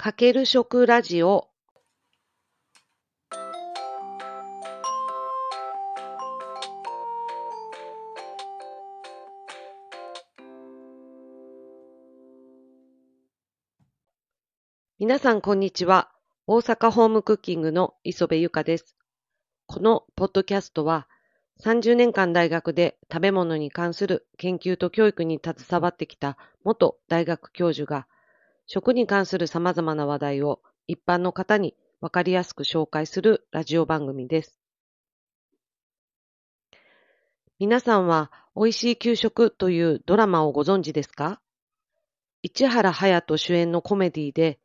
かける食ラジオ皆さんこんにちは。大阪ホームクッキングの磯部ゆかです。このポッドキャストは30年間大学で食べ物に関する研究と教育に携わってきた元大学教授が食に関する様々な話題を一般の方にわかりやすく紹介するラジオ番組です。皆さんは美味しい給食というドラマをご存知ですか？市原隼人主演のコメディで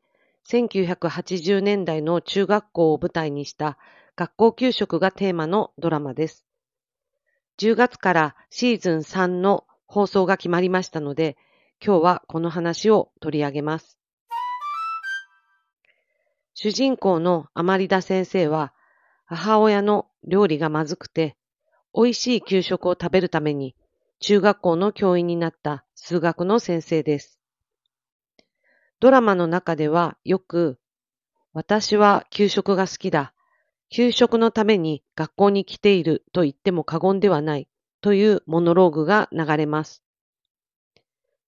1980年代の中学校を舞台にした学校給食がテーマのドラマです。10月からシーズン3の放送が決まりましたので、今日はこの話を取り上げます。主人公のアマリダ先生は、母親の料理がまずくて、美味しい給食を食べるために、中学校の教員になった数学の先生です。ドラマの中ではよく、私は給食が好きだ。給食のために学校に来ていると言っても過言ではないというモノローグが流れます。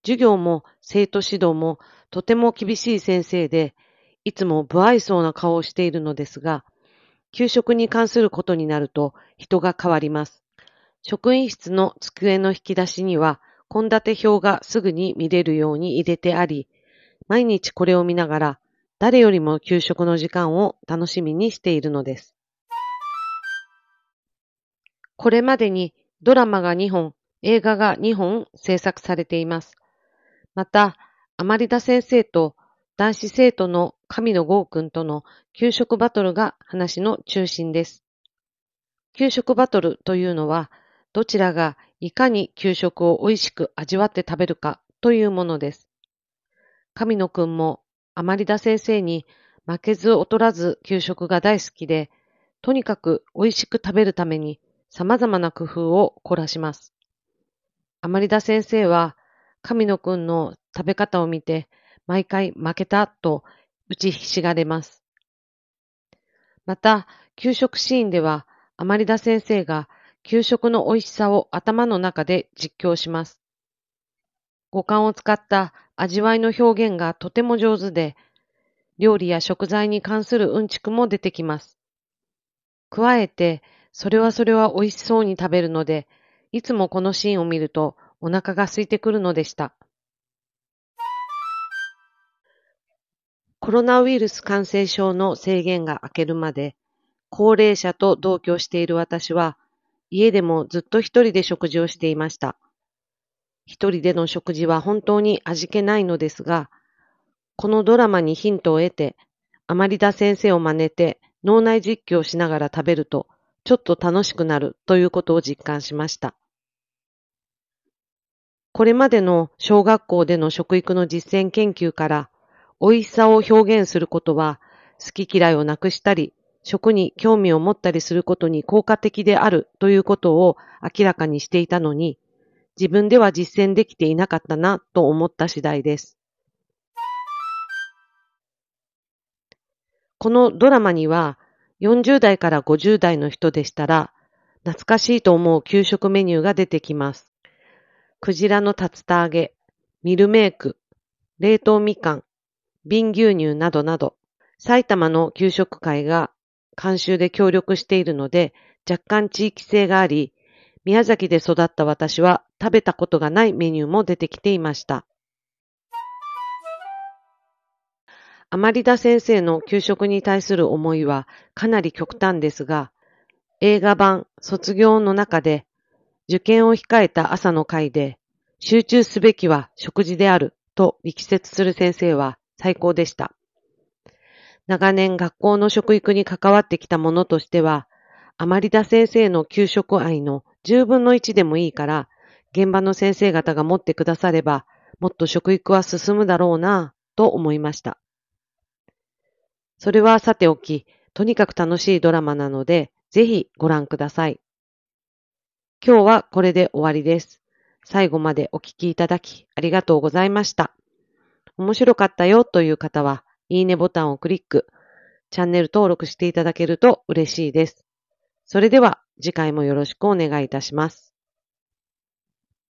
授業も生徒指導もとても厳しい先生で、いつも不愛想な顔をしているのですが、給食に関することになると人が変わります。職員室の机の引き出しには、献立表がすぐに見れるように入れてあり、毎日これを見ながら、誰よりも給食の時間を楽しみにしているのです。これまでにドラマが2本、映画が2本制作されています。また、アマリダ先生と男子生徒の神野剛君との給食バトルが話の中心です。給食バトルというのは、どちらがいかに給食を美味しく味わって食べるかというものです。神野くんもアマリダ先生に負けず劣らず給食が大好きで、とにかく美味しく食べるために様々な工夫を凝らします。アマリダ先生は神野くんの食べ方を見て、毎回負けたと打ちひしがれます。また、給食シーンでは、アマリダ先生が給食の美味しさを頭の中で実況します。五感を使った味わいの表現がとても上手で、料理や食材に関するうんちくも出てきます。加えて、それはそれは美味しそうに食べるので、いつもこのシーンを見るとお腹が空いてくるのでした。コロナウイルス感染症の制限が明けるまで、高齢者と同居している私は、家でもずっと一人で食事をしていました。一人での食事は本当に味気ないのですが、このドラマにヒントを得て、アマリダ先生を真似て脳内実況をしながら食べると、ちょっと楽しくなるということを実感しました。これまでの小学校での食育の実践研究から、美味しさを表現することは、好き嫌いをなくしたり、食に興味を持ったりすることに効果的であるということを明らかにしていたのに、自分では実践できていなかったなと思った次第です。このドラマには、40代から50代の人でしたら、懐かしいと思う給食メニューが出てきます。クジラの竜田揚げ、ミルメーク、冷凍みかん、瓶牛乳などなど、埼玉の給食会が監修で協力しているので、若干地域性があり、宮崎で育った私は食べたことがないメニューも出てきていました。アマリダ先生の給食に対する思いはかなり極端ですが、映画版卒業の中で受験を控えた朝の会で、集中すべきは食事であると力説する先生は最高でした。長年学校の食育に関わってきたものとしては、あまりだ先生の給食愛の10分の1でもいいから、現場の先生方が持ってくだされば、もっと食育は進むだろうなぁと思いました。それはさておき、とにかく楽しいドラマなので、ぜひご覧ください。今日はこれで終わりです。最後までお聴きいただきありがとうございました。面白かったよという方は、いいねボタンをクリック、チャンネル登録していただけると嬉しいです。それでは次回もよろしくお願いいたします。